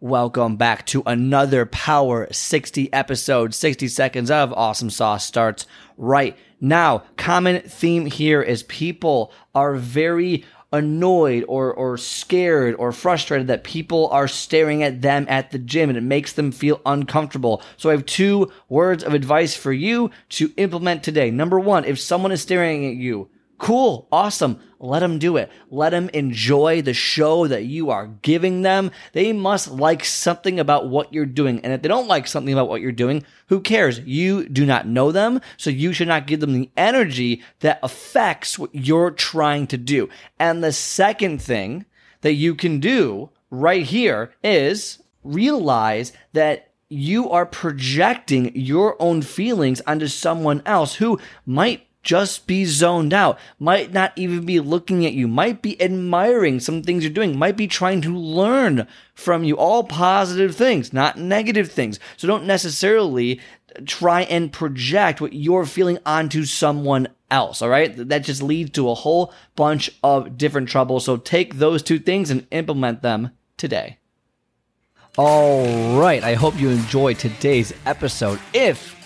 Welcome back to another Power 60 episode. 60 seconds of Awesome Sauce starts right now. Common theme here is people are very annoyed or, or scared or frustrated that people are staring at them at the gym and it makes them feel uncomfortable. So I have two words of advice for you to implement today. Number one, if someone is staring at you, Cool, awesome. Let them do it. Let them enjoy the show that you are giving them. They must like something about what you're doing. And if they don't like something about what you're doing, who cares? You do not know them, so you should not give them the energy that affects what you're trying to do. And the second thing that you can do right here is realize that you are projecting your own feelings onto someone else who might just be zoned out, might not even be looking at you, might be admiring some things you're doing, might be trying to learn from you. All positive things, not negative things. So don't necessarily try and project what you're feeling onto someone else. All right. That just leads to a whole bunch of different trouble. So take those two things and implement them today. All right. I hope you enjoyed today's episode. If